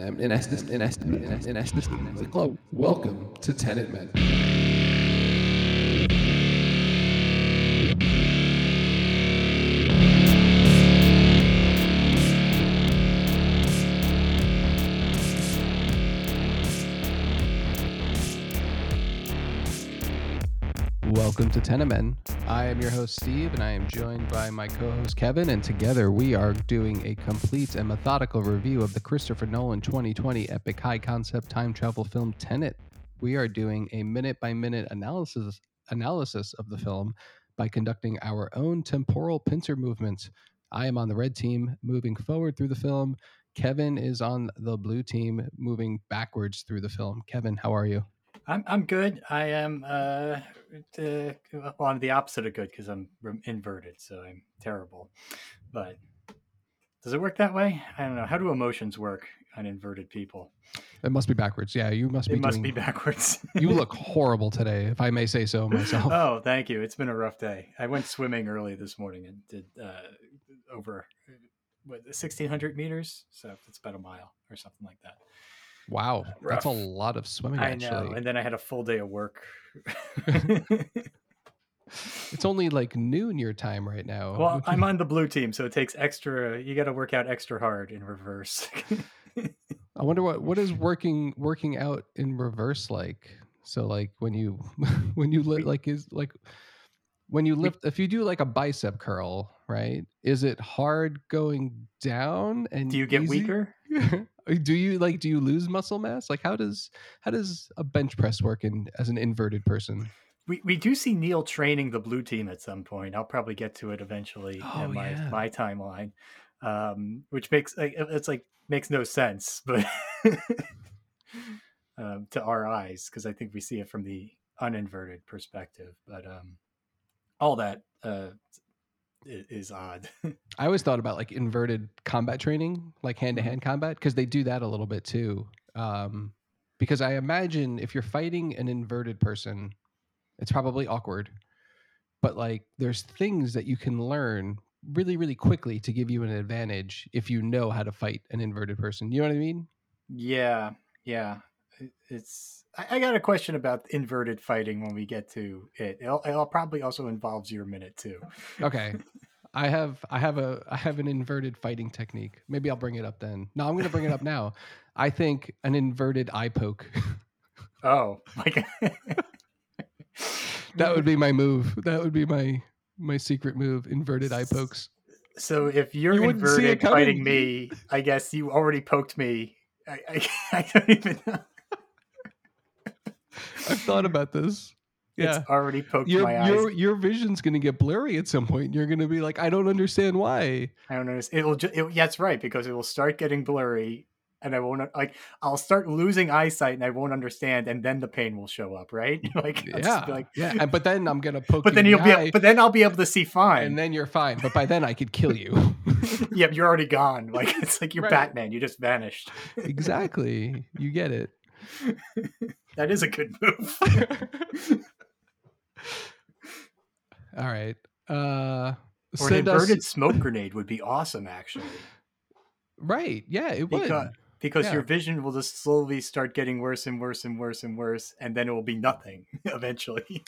in essence, in essence, in essence, in essence, hello, welcome to Tenet Men. Welcome to Tenet Men. I am your host, Steve, and I am joined by my co host, Kevin, and together we are doing a complete and methodical review of the Christopher Nolan 2020 epic high concept time travel film Tenet. We are doing a minute by minute analysis analysis of the film by conducting our own temporal pincer movements. I am on the red team moving forward through the film. Kevin is on the blue team moving backwards through the film. Kevin, how are you? I'm I'm good. I am uh, uh on the opposite of good because I'm inverted, so I'm terrible. But does it work that way? I don't know. How do emotions work on inverted people? It must be backwards. Yeah, you must be. It must doing... be backwards. you look horrible today, if I may say so myself. Oh, thank you. It's been a rough day. I went swimming early this morning and did uh, over what 1600 meters, so it's about a mile or something like that. Wow, Rough. that's a lot of swimming. I actually. know, and then I had a full day of work. it's only like noon your time right now. Well, I'm on the blue team, so it takes extra. You got to work out extra hard in reverse. I wonder what what is working working out in reverse like. So like when you when you li- like is like when you lift if you do like a bicep curl, right? Is it hard going down and do you get easy? weaker? Do you like do you lose muscle mass? Like how does how does a bench press work in as an inverted person? We, we do see neil training the blue team at some point. I'll probably get to it eventually oh, in my, yeah. my timeline um, which makes it's like makes no sense but um, to our eyes because i think we see it from the uninverted perspective but um, all that uh, is odd. I always thought about like inverted combat training, like hand to hand combat, because they do that a little bit too. Um, because I imagine if you're fighting an inverted person, it's probably awkward, but like there's things that you can learn really, really quickly to give you an advantage if you know how to fight an inverted person. You know what I mean? Yeah, yeah. It's I, got a question about inverted fighting when we get to it. It'll, it'll probably also involves your minute too. Okay. I have I have a I have an inverted fighting technique. Maybe I'll bring it up then. No, I'm going to bring it up now. I think an inverted eye poke. oh, my god. that would be my move. That would be my my secret move, inverted eye pokes. So if you're you inverted fighting me, I guess you already poked me. I, I, I don't even know. I've thought about this. Yeah. It's already poked your, my your, eyes. Your vision's going to get blurry at some point. You're going to be like, I don't understand why. I don't understand. It'll just, it, yeah, that's right, because it will start getting blurry and I won't like I'll start losing eyesight and I won't understand, and then the pain will show up, right? like yeah, like yeah. And, but then I'm gonna poke. But then you'll the be. But then I'll be able to see fine, and then you're fine. But by then I could kill you. yeah, you're already gone. Like it's like you're right. Batman. You just vanished. exactly. You get it. That is a good move. All right. Uh, or an inverted us... smoke grenade would be awesome, actually. Right. Yeah, it because, would. Because yeah. your vision will just slowly start getting worse and worse and worse and worse, and then it will be nothing eventually.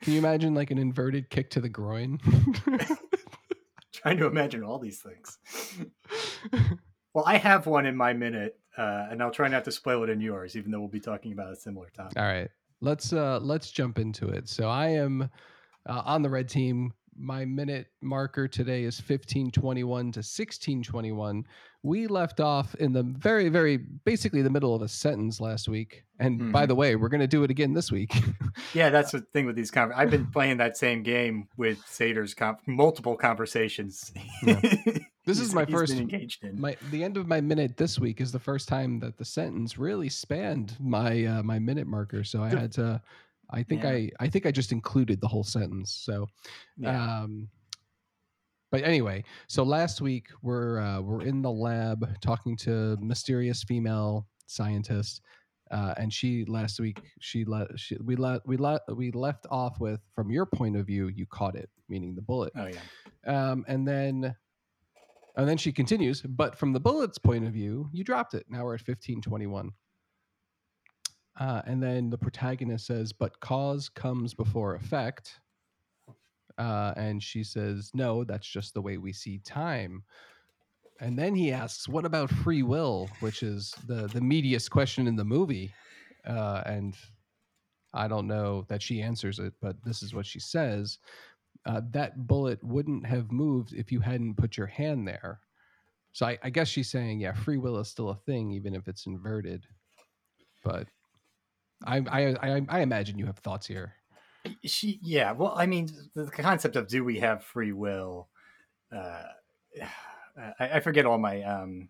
Can you imagine like an inverted kick to the groin? Trying to imagine all these things. well, I have one in my minute, uh, and I'll try not to spoil it in yours, even though we'll be talking about a similar topic. All right, let's uh, let's jump into it. So I am uh, on the red team. My minute marker today is 1521 to 1621. We left off in the very, very basically the middle of a sentence last week. And mm-hmm. by the way, we're going to do it again this week. yeah, that's the thing with these. Con- I've been playing that same game with Sator's com- multiple conversations. Yeah. This is my first engaged in. My the end of my minute this week is the first time that the sentence really spanned my uh, my minute marker. So I had to I think yeah. I I think I just included the whole sentence. So, yeah. um, but anyway, so last week we're uh, we're in the lab talking to mysterious female scientist, uh, and she last week she let she, we let we let we left off with from your point of view you caught it meaning the bullet. Oh yeah. Um, and then And then she continues, but from the bullet's point of view, you dropped it. Now we're at 1521. Uh, and then the protagonist says, but cause comes before effect. Uh, and she says, no, that's just the way we see time. And then he asks, what about free will, which is the, the meatiest question in the movie. Uh, and I don't know that she answers it, but this is what she says. Uh, that bullet wouldn't have moved if you hadn't put your hand there. So I, I guess she's saying, yeah, free will is still a thing, even if it's inverted. But I, I, I, I imagine you have thoughts here. She, yeah. Well, I mean, the concept of do we have free will? Uh, I, I forget all my um,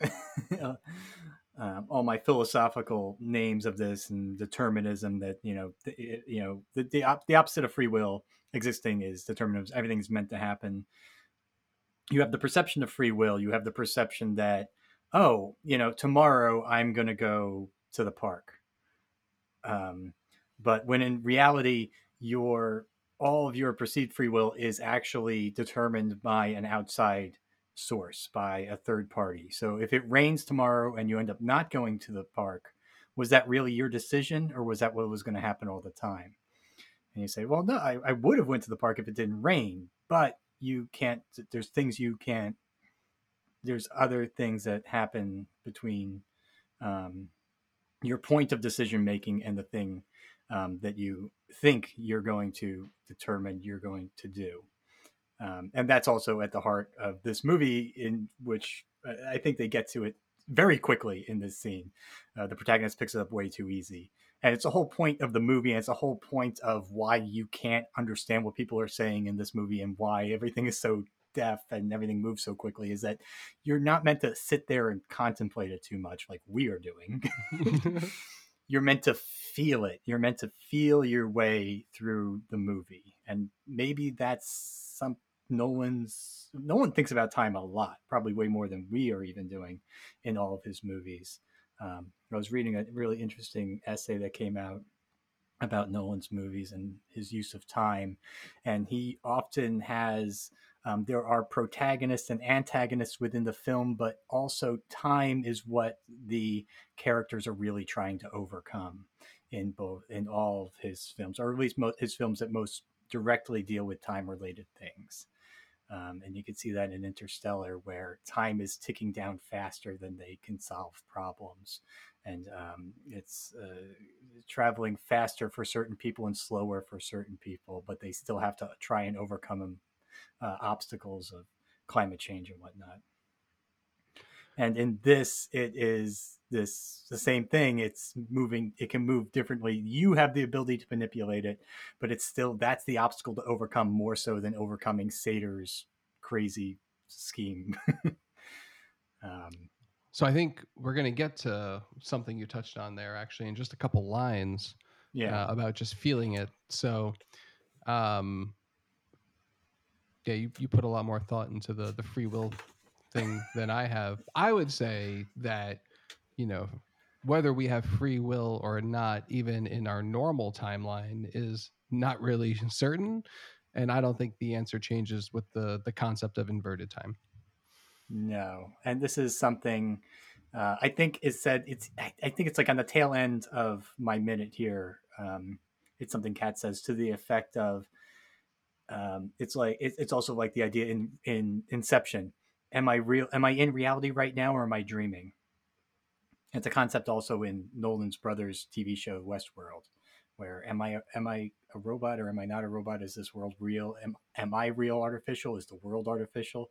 um, all my philosophical names of this and determinism that you know the, you know the the, op- the opposite of free will existing is determinism. Everything's meant to happen. You have the perception of free will. You have the perception that oh, you know, tomorrow I'm going to go to the park um, but when in reality, your all of your perceived free will is actually determined by an outside source, by a third party. So if it rains tomorrow and you end up not going to the park, was that really your decision, or was that what was going to happen all the time? And you say, well, no, I, I would have went to the park if it didn't rain, but you can't. There's things you can't. There's other things that happen between um, your point of decision making and the thing um, that you think you're going to determine you're going to do. Um, and that's also at the heart of this movie, in which I think they get to it very quickly in this scene. Uh, the protagonist picks it up way too easy. And it's a whole point of the movie, and it's a whole point of why you can't understand what people are saying in this movie and why everything is so deaf and everything moves so quickly is that you're not meant to sit there and contemplate it too much like we are doing. you're meant to feel it. You're meant to feel your way through the movie. And maybe that's some Nolan's Nolan thinks about time a lot, probably way more than we are even doing in all of his movies. Um, I was reading a really interesting essay that came out about Nolan's movies and his use of time, and he often has um, there are protagonists and antagonists within the film, but also time is what the characters are really trying to overcome in both in all of his films, or at least his films that most directly deal with time related things. Um, and you can see that in Interstellar, where time is ticking down faster than they can solve problems. And um, it's uh, traveling faster for certain people and slower for certain people, but they still have to try and overcome uh, obstacles of climate change and whatnot. And in this, it is this the same thing. It's moving. It can move differently. You have the ability to manipulate it, but it's still that's the obstacle to overcome more so than overcoming Sator's crazy scheme. um, so I think we're going to get to something you touched on there actually in just a couple lines. Yeah. Uh, about just feeling it. So, um, yeah, you, you put a lot more thought into the the free will thing than I have. I would say that, you know, whether we have free will or not, even in our normal timeline, is not really certain. And I don't think the answer changes with the the concept of inverted time. No, and this is something uh, I think is said. It's I think it's like on the tail end of my minute here. Um, it's something Kat says to the effect of um, it's like it, it's also like the idea in in Inception. Am I real? Am I in reality right now, or am I dreaming? It's a concept also in Nolan's brothers TV show Westworld, where am I am I a robot or am I not a robot? Is this world real? Am am I real artificial? Is the world artificial?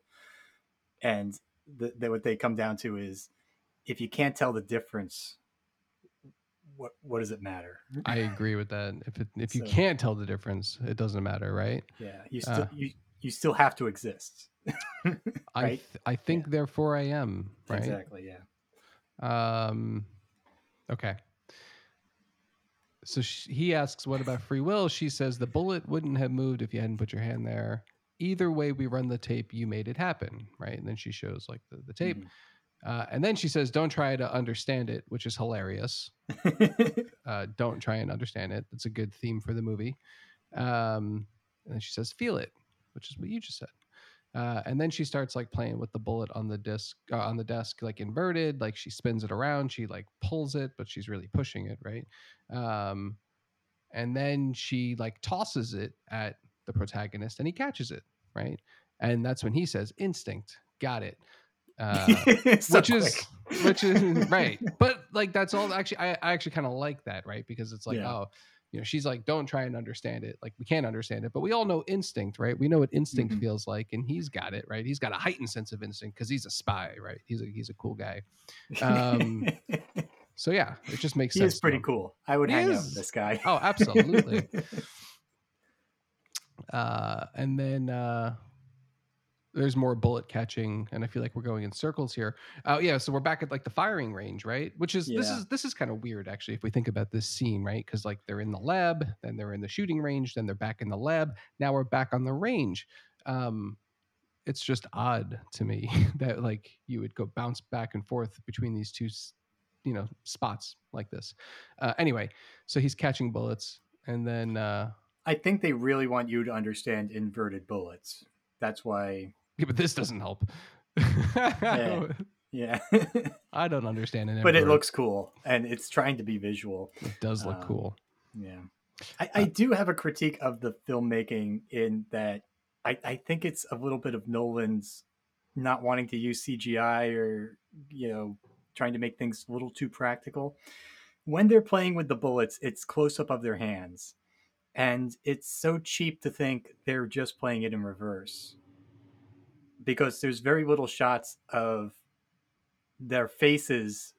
And the, the, what they come down to is if you can't tell the difference what what does it matter? I agree with that. If it, if so, you can't tell the difference, it doesn't matter, right? Yeah, you still uh, you you still have to exist. Right? I th- I think yeah. therefore I am, right? Exactly, yeah. Um okay. So she, he asks what about free will? She says the bullet wouldn't have moved if you hadn't put your hand there. Either way we run the tape, you made it happen, right? And then she shows like the, the tape. Mm-hmm uh, and then she says, "Don't try to understand it," which is hilarious. uh, don't try and understand it. That's a good theme for the movie. Um, and then she says, "Feel it," which is what you just said. Uh, and then she starts like playing with the bullet on the disc uh, on the desk, like inverted. Like she spins it around. She like pulls it, but she's really pushing it, right? Um, and then she like tosses it at the protagonist, and he catches it, right? And that's when he says, "Instinct, got it." Uh, So which is which is right but like that's all actually i, I actually kind of like that right because it's like Yeah. oh you know she's like don't try and understand it. Like we can't understand it but we all know instinct right? We know what instinct Mhm. feels like and he's got it right? He's got a heightened sense of instinct because he's a spy right? He's a he's a cool guy. Um, so yeah it just makes he sense is pretty cool. I would He hang out with this guy. oh absolutely. Uh, and then uh, there's more bullet catching, and I feel like we're going in circles here. Oh yeah, so we're back at like the firing range, right? Which is this is this is kind of weird actually if we think about this scene, right? Because like they're in the lab, then they're in the shooting range, then they're back in the lab. Now we're back on the range. Um, it's just odd to me that like you would go bounce back and forth between these two, you know, spots like this. Uh, anyway, so he's catching bullets, and then. Uh, I think they really want you to understand inverted bullets. That's why. Yeah, but this doesn't help. Yeah. I don't understand it. but it looks cool and it's trying to be visual. it does look um, cool. Yeah. I, I do have a critique of the filmmaking in that I, I think it's a little bit of Nolan's not wanting to use CGI or, you know, trying to make things a little too practical. When they're playing with the bullets, it's close up of their hands. And it's so cheap to think they're just playing it in reverse. Because there's very little shots of their faces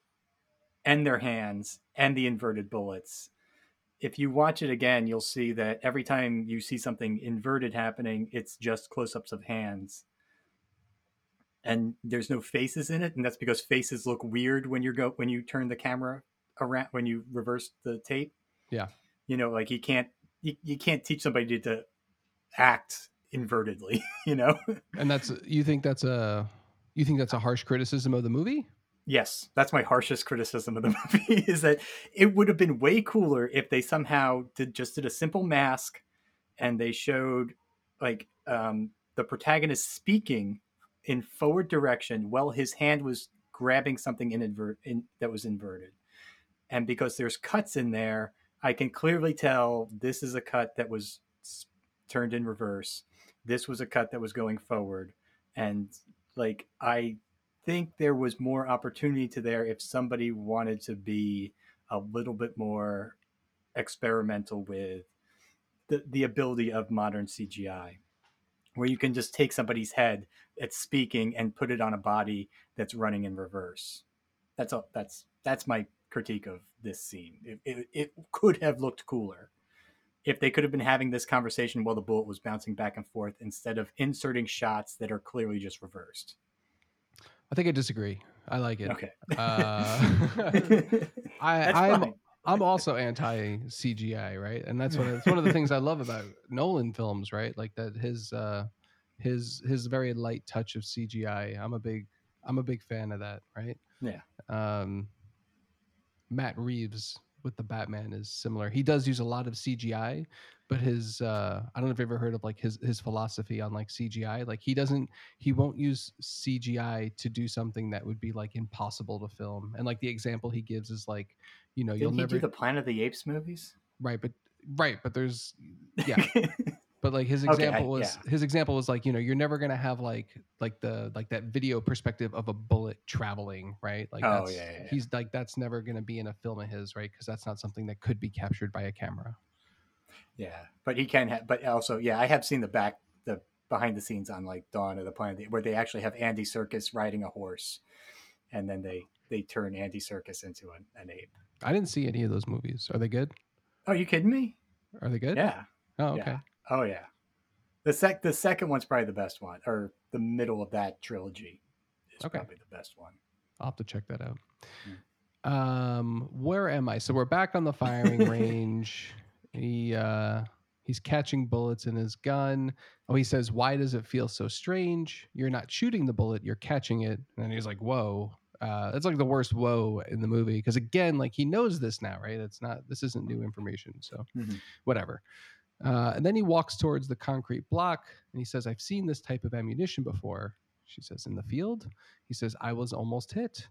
and their hands and the inverted bullets if you watch it again, you'll see that every time you see something inverted happening, it's just close ups of hands. And there's no faces in it, and that's because faces look weird when you go when you turn the camera around when you reverse the tape. Yeah. You know, like you can't you, you can't teach somebody to act invertedly, you know? And that's you think that's a you think that's a harsh criticism of the movie? Yes, that's my harshest criticism of the movie is that it would have been way cooler if they somehow did just did a simple mask and they showed like um, the protagonist speaking in forward direction while his hand was grabbing something in, invert, in that was inverted. And because there's cuts in there, I can clearly tell this is a cut that was turned in reverse. This was a cut that was going forward. And like I think there was more opportunity to there if somebody wanted to be a little bit more experimental with the, the ability of modern CGI, where you can just take somebody's head that's speaking and put it on a body that's running in reverse. That's all. That's that's my critique of this scene. It, it, it could have looked cooler if they could have been having this conversation while the bullet was bouncing back and forth instead of inserting shots that are clearly just reversed. I think I disagree. I like it. Okay. Uh, I That's I'm. I'm also anti CGI, right? And that's one of, it's one of the things I love about Nolan films, right? Like that his uh his his very light touch of CGI. I'm a big I'm a big fan of that, right? Yeah. Um Matt Reeves with the Batman is similar. He does use a lot of CGI, but his uh I don't know if you've ever heard of like his his philosophy on like CGI. Like he doesn't he won't use CGI to do something that would be like impossible to film. And like the example he gives is like, you know, you'll Didn't he never do the Planet of the Apes movies? right, but right, but there's yeah, but like his Okay, I- example was his example was like you know you're never gonna have like like the like that video perspective of a bullet traveling right like Oh, that's yeah, yeah, yeah. he's like that's never gonna be in a film of his right because that's not something that could be captured by a camera yeah, but he can have. But also, yeah, I have seen the back, the behind the scenes on like Dawn of the Planet, where they actually have Andy Serkis riding a horse, and then they they turn Andy Serkis into an, an ape. I didn't see any of those movies are they good are you kidding me? are they good Yeah. oh okay Yeah. Oh yeah. The sec the second one's probably the best one, or the middle of that trilogy is Okay. probably the best one. I'll have to check that out. Hmm. Um, where am I? So we're back on the firing range. He uh he's catching bullets in his gun. Oh, he says, "Why does it feel so strange? You're not shooting the bullet, you're catching it." And he's like, "Whoa." Uh, it's like the worst whoa in the movie because again, like he knows this now, right? It's not this isn't new information, so Mhm. whatever. Uh, and then he walks towards the concrete block and he says, I've seen this type of ammunition before. She says, In the field? He says, I was almost hit.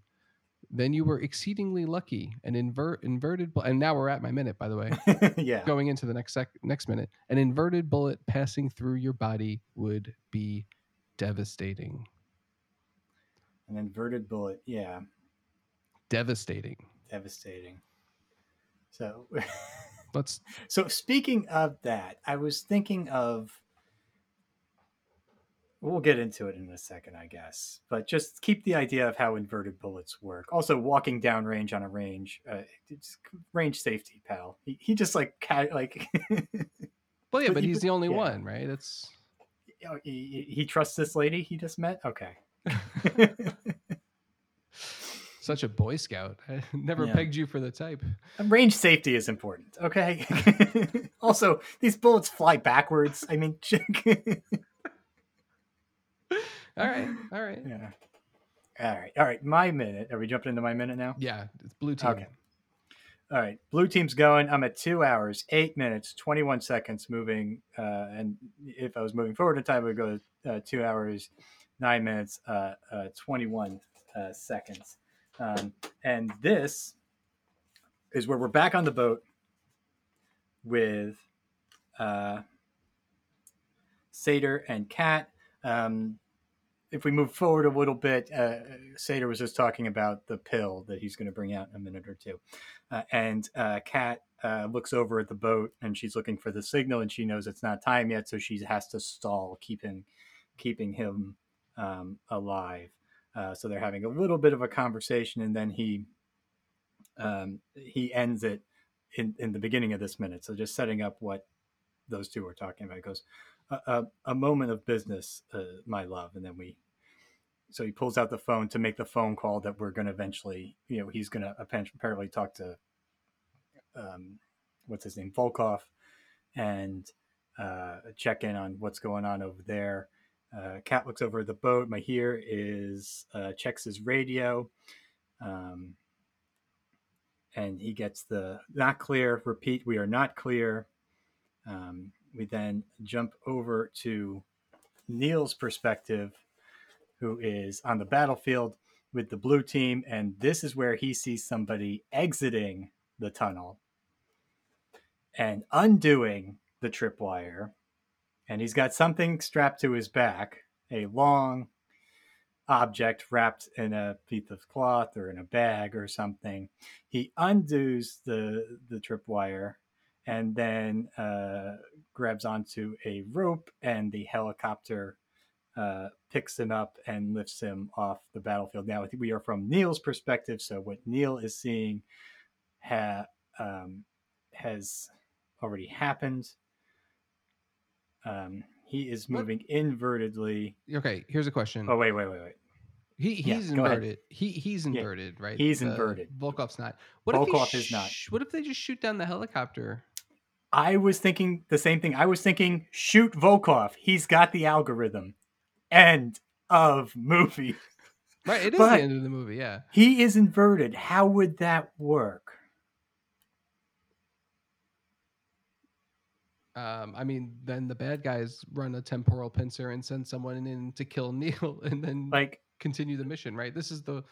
Then you were exceedingly lucky. An invert inverted bu- and now we're at my minute, by the way. yeah. Going into the next sec- next minute. An inverted bullet passing through your body would be devastating. An inverted bullet. Yeah. Devastating. Devastating. So, Let's so speaking of that, I was thinking of. We'll get into it in a second, I guess. But just keep the idea of how inverted bullets work. Also, walking down range on a range, uh, range safety, pal. He, he just like ca- like well yeah, But he's the only yeah. one, right? It's oh, he, he trusts this lady he just met. Okay. such a boy scout. I never Yeah. pegged you for the type. range safety is important. Okay. also, these bullets fly backwards. I mean, All right. All right. yeah. All right. All right. My minute. Are we jumping into my minute now? Yeah, it's blue team. Okay. All right. Blue team's going. I'm at two hours, eight minutes, 21 seconds moving. Uh, and if I was moving forward in time, it would go uh, two hours, nine minutes, uh, uh, 21 uh, seconds. Um, and this is where we're back on the boat with uh, Sator and Kat. Um, if we move forward a little bit, uh, Sator was just talking about the pill that he's going to bring out in a minute or two. Uh, and uh, Kat uh, looks over at the boat and she's looking for the signal and she knows it's not time yet, so she has to stall, keeping keeping him um, alive. Uh, so they're having a little bit of a conversation, and then he um, he ends it in in the beginning of this minute. So just setting up what those two are talking about. He goes, a, a, a moment of business, uh, my love, and then we. So he pulls out the phone to make the phone call that we're going to eventually, you know, he's going to apparently talk to, um, what's his name, Volkov, and uh, check in on what's going on over there. Uh, Kat looks over the boat. Mahir is uh, checks his radio, um, and he gets the not clear. Repeat, we are not clear. Um, we then jump over to Neil's perspective, who is on the battlefield with the blue team, and this is where he sees somebody exiting the tunnel and undoing the tripwire and he's got something strapped to his back a long object wrapped in a piece of cloth or in a bag or something. He undoes the the tripwire and then uh, grabs onto a rope and the helicopter uh, picks him up and lifts him off the battlefield. Now we are from neil's perspective so what neil is seeing ha- um, has already happened um, he is What? moving invertedly. Okay, here's a question. Oh wait, wait, wait, wait. He he's ahead. inverted. He he's Yeah, inverted, right? he's The- inverted. Volkov's not. What Volkov if he is not. What if they just shoot down the helicopter? I was thinking the same thing. I was thinking, shoot Volkov. He's got the algorithm. End of movie. Right, it is But- the end of the movie. Yeah. He is inverted. How would that work? Um, I mean, then the bad guys run a temporal pincer and send someone in to kill Neil, and then Like continue the mission. Right. This is the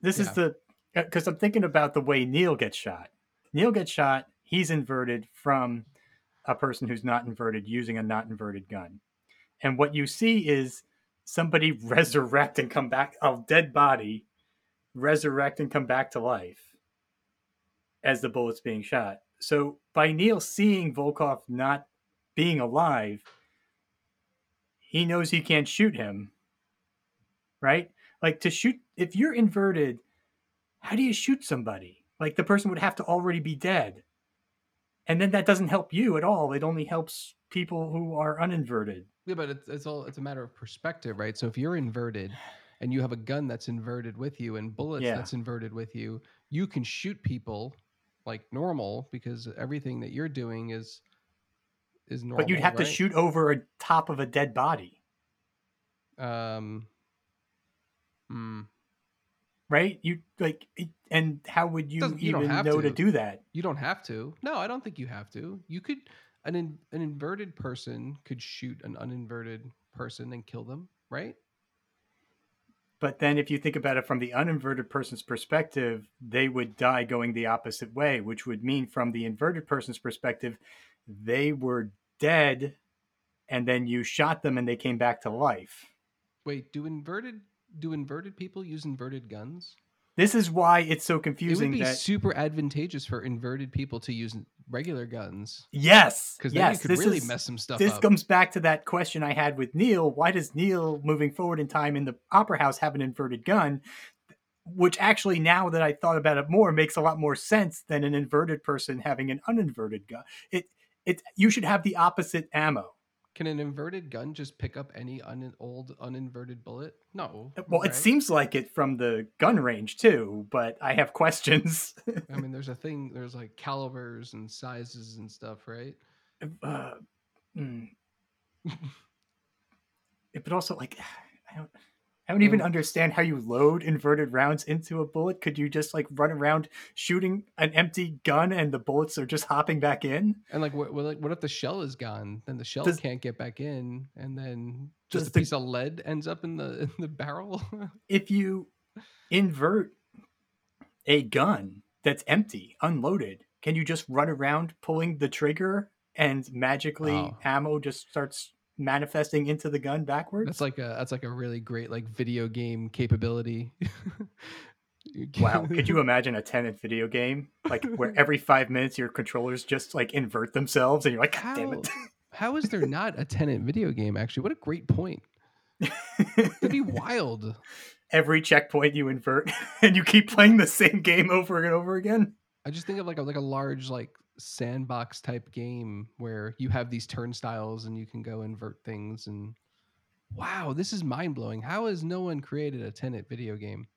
this is the because I'm thinking about the way Neil gets shot. Neil gets shot. He's inverted from a person who's not inverted using a not inverted gun, and what you see is somebody resurrect and come back a dead body, resurrect and come back to life as the bullet's being shot. So by Neil seeing Volkov not being alive, he knows he can't shoot him. Right? Like to shoot if you're inverted, how do you shoot somebody? Like the person would have to already be dead. And then that doesn't help you at all. It only helps people who are uninverted. yeah, but it's it's all it's a matter of perspective, right? So if you're inverted and you have a gun that's inverted with you and bullets Yeah. that's inverted with you, you can shoot people like normal because everything that you're doing is is normal. but you'd have to shoot over a top of a dead body, Um. Hmm. right? You like and how would you Doesn't- you even have know to to. do that? You don't have to. No, I don't think you have to. You could. an in, an inverted person could shoot an uninverted person and kill them, right? But then, if you think about it from the uninverted person's perspective, they would die going the opposite way, which would mean, from the inverted person's perspective, they were dead, and then you shot them and they came back to life. Wait, do inverted do inverted people use inverted guns? This is why it's so confusing. It would be that super advantageous for inverted people to use regular guns yes, because then yes, could this really is, mess some stuff up. this up. comes back to that question I had with Neil. Why does Neil, moving forward in time in the opera house, have an inverted gun? Which actually, now that I thought about it more, makes a lot more sense than an inverted person having an uninverted gun. It, it, you should have the opposite ammo. Can an inverted gun just pick up any un- old uninverted bullet? No. Well, it seems like it from the gun range too, but I have questions. I mean, there's a thing. There's like calibers and sizes and stuff, right? uh, mm. but also, like, I don't. I don't even Mm. understand how you load inverted rounds into a bullet. Could you just like run around shooting an empty gun and the bullets are just hopping back in? And like, what, what, what if the shell is gone? Then the shell Does- can't get back in, and then just a the- piece of lead ends up in the in the barrel. If you invert a gun that's empty, unloaded, can you just run around pulling the trigger and magically Oh. ammo just starts manifesting into the gun backwards? that's like a that's like a really great like video game capability. Wow, could you imagine a Tenet video game like where every five minutes your controllers just like invert themselves and you're like, God damn it. How is there not a Tenet video game? Actually, what a great point. It'd be wild. every checkpoint you invert and you keep playing the same game over and over again. I just think of like a like a large like sandbox type game where you have these turnstiles and you can go invert things and wow, this is mind blowing. How has no one created a Tenet video game?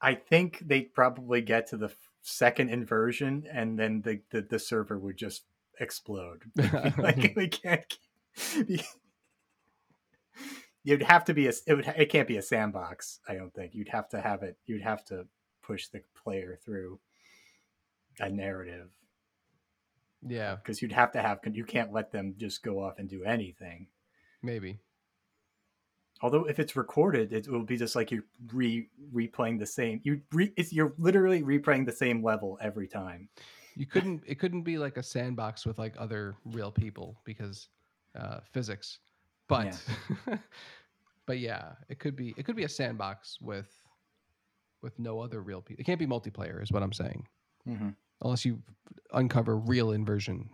I think they'd probably get to the second inversion and then the, the, the server would just explode. like we can't You'd have to be a it would it can't be a sandbox, I don't think. You'd have to have it you'd have to push the player through a narrative yeah, because you'd have to have you can't let them just go off and do anything. maybe. Although if it's recorded, it will be just like you're re replaying the same. You re, it's you're literally replaying the same level every time. You couldn't it couldn't be like a sandbox with like other real people because uh physics. But but yeah, it could be it could be a sandbox with with no other real people. It can't be multiplayer is what I'm saying. Unless you uncover real inversion.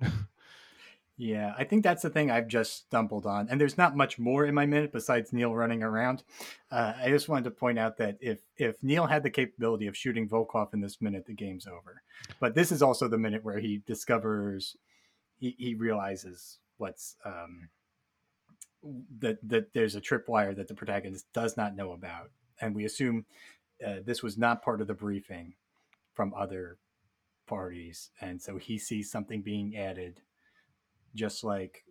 Yeah, I think that's the thing I've just stumbled on, and there's not much more in my minute besides Neil running around. Uh, I just wanted to point out that if if Neil had the capability of shooting Volkov in this minute, the game's over. But this is also the minute where he discovers, he, he realizes what's um, that that there's a tripwire that the protagonist does not know about, and we assume uh, this was not part of the briefing from other parties, and so he sees something being added just like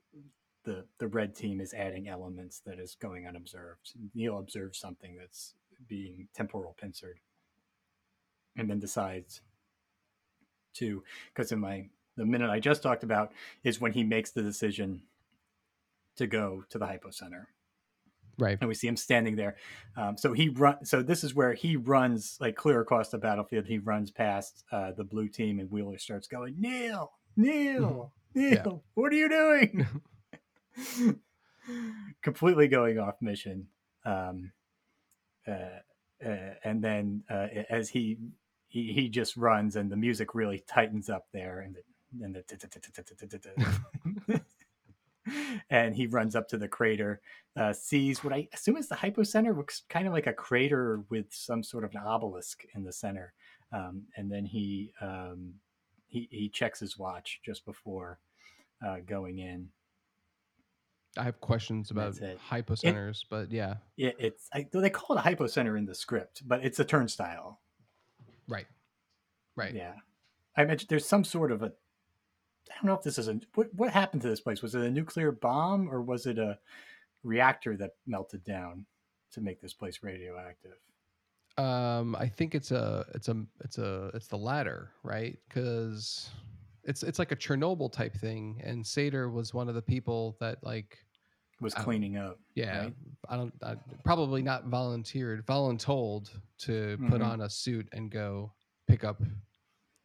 the the red team is adding elements that is going unobserved. Neil observes something that's being temporal pincered, and then decides to because in my the minute I just talked about is when he makes the decision to go to the hypo center right. and we see him standing there. Um, so he run. So this is where he runs like clear across the battlefield. He runs past uh, the blue team, and Wheeler starts going, "Neil, Neil, Neil, Yeah. what are you doing?" Completely going off mission. Um, uh, uh, and then uh, as he, he he just runs, and the music really tightens up there, and the and the and he runs up to the crater, uh, sees what I assume is the hypocenter, looks kind of like a crater with some sort of an obelisk in the center. Um, and then he, um, he he checks his watch just before uh, going in. I have questions about That's it. hypocenters, but yeah, It, it's I, they call it a hypocenter in the script, but it's a turnstile. right, right. Yeah, I mentioned there's some sort of a. I don't know if this is a what what happened to this place. Was it a nuclear bomb or was it a reactor that melted down to make this place radioactive? Um, I think it's a it's a it's a it's the latter, right? Because it's it's like a Chernobyl type thing, and Sator was one of the people that like Was cleaning up. yeah right? I don't I, probably not volunteered voluntold to put Mhm. on a suit and go pick up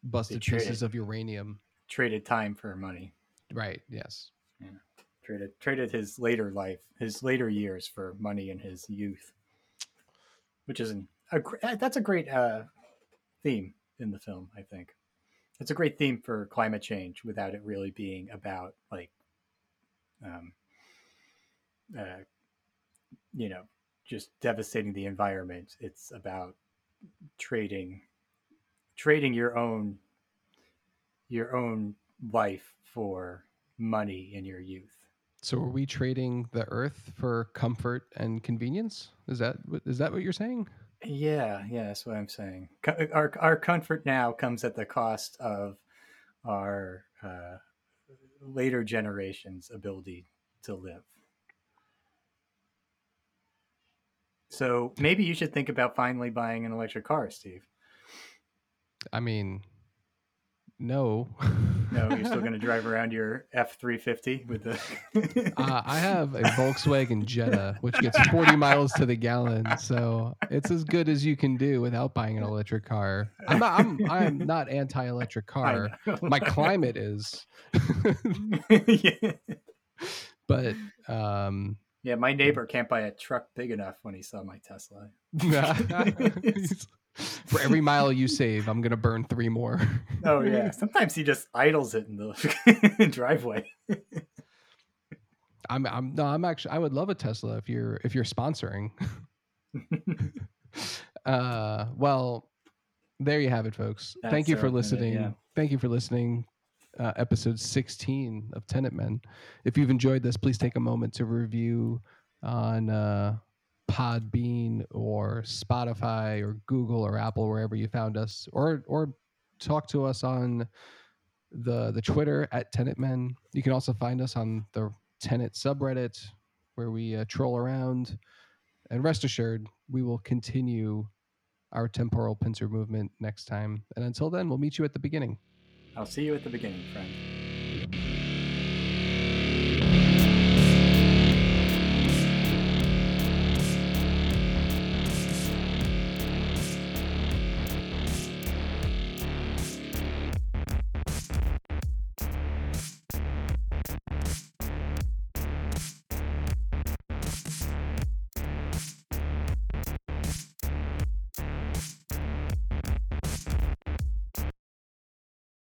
busted pieces of uranium. Traded time for money. Right. Yes. Traded traded his later life, his later years for money in his youth. Which is an, a uh, that's a great uh, theme in the film. I think it's a great theme for climate change without it really being about like, um, uh, you know, just devastating the environment. It's about trading trading your own your own life for money in your youth. So are we trading the earth for comfort and convenience? Is that what- is that what you're saying? Yeah, yeah, that's what I'm saying. Our our comfort now comes at the cost of our uh, later generations' ability to live. So maybe you should think about finally buying an electric car, Steve. I mean, no. No, you're still going to drive around your F three fifty with the. Uh, I have a Volkswagen Jetta, which gets 40 miles to the gallon, so it's as good as you can do without buying an electric car. I'm not, I'm, I'm not anti-electric car. My climate is, yeah. but um, yeah, my neighbor can't buy a truck big enough when he saw my Tesla. For every mile you save, I'm gonna burn three more. Oh yeah. Sometimes he just idles it in the driveway. I'm, I'm no, I'm actually, I would love a Tesla if you're if you're sponsoring. uh, well, there you have it, folks. Thank you for minute, listening. yeah. Thank you for listening. Uh, episode 16 of Tenet Men. If you've enjoyed this, please take a moment to review on uh, Podbean or Spotify or Google or Apple, wherever you found us, or or talk to us on the the Twitter at Tenet Men. You can also find us on the Tenet subreddit where we uh, troll around. And rest assured, we will continue our temporal pincer movement next time. And until then, we'll meet you at the beginning. I'll see you at the beginning, friend.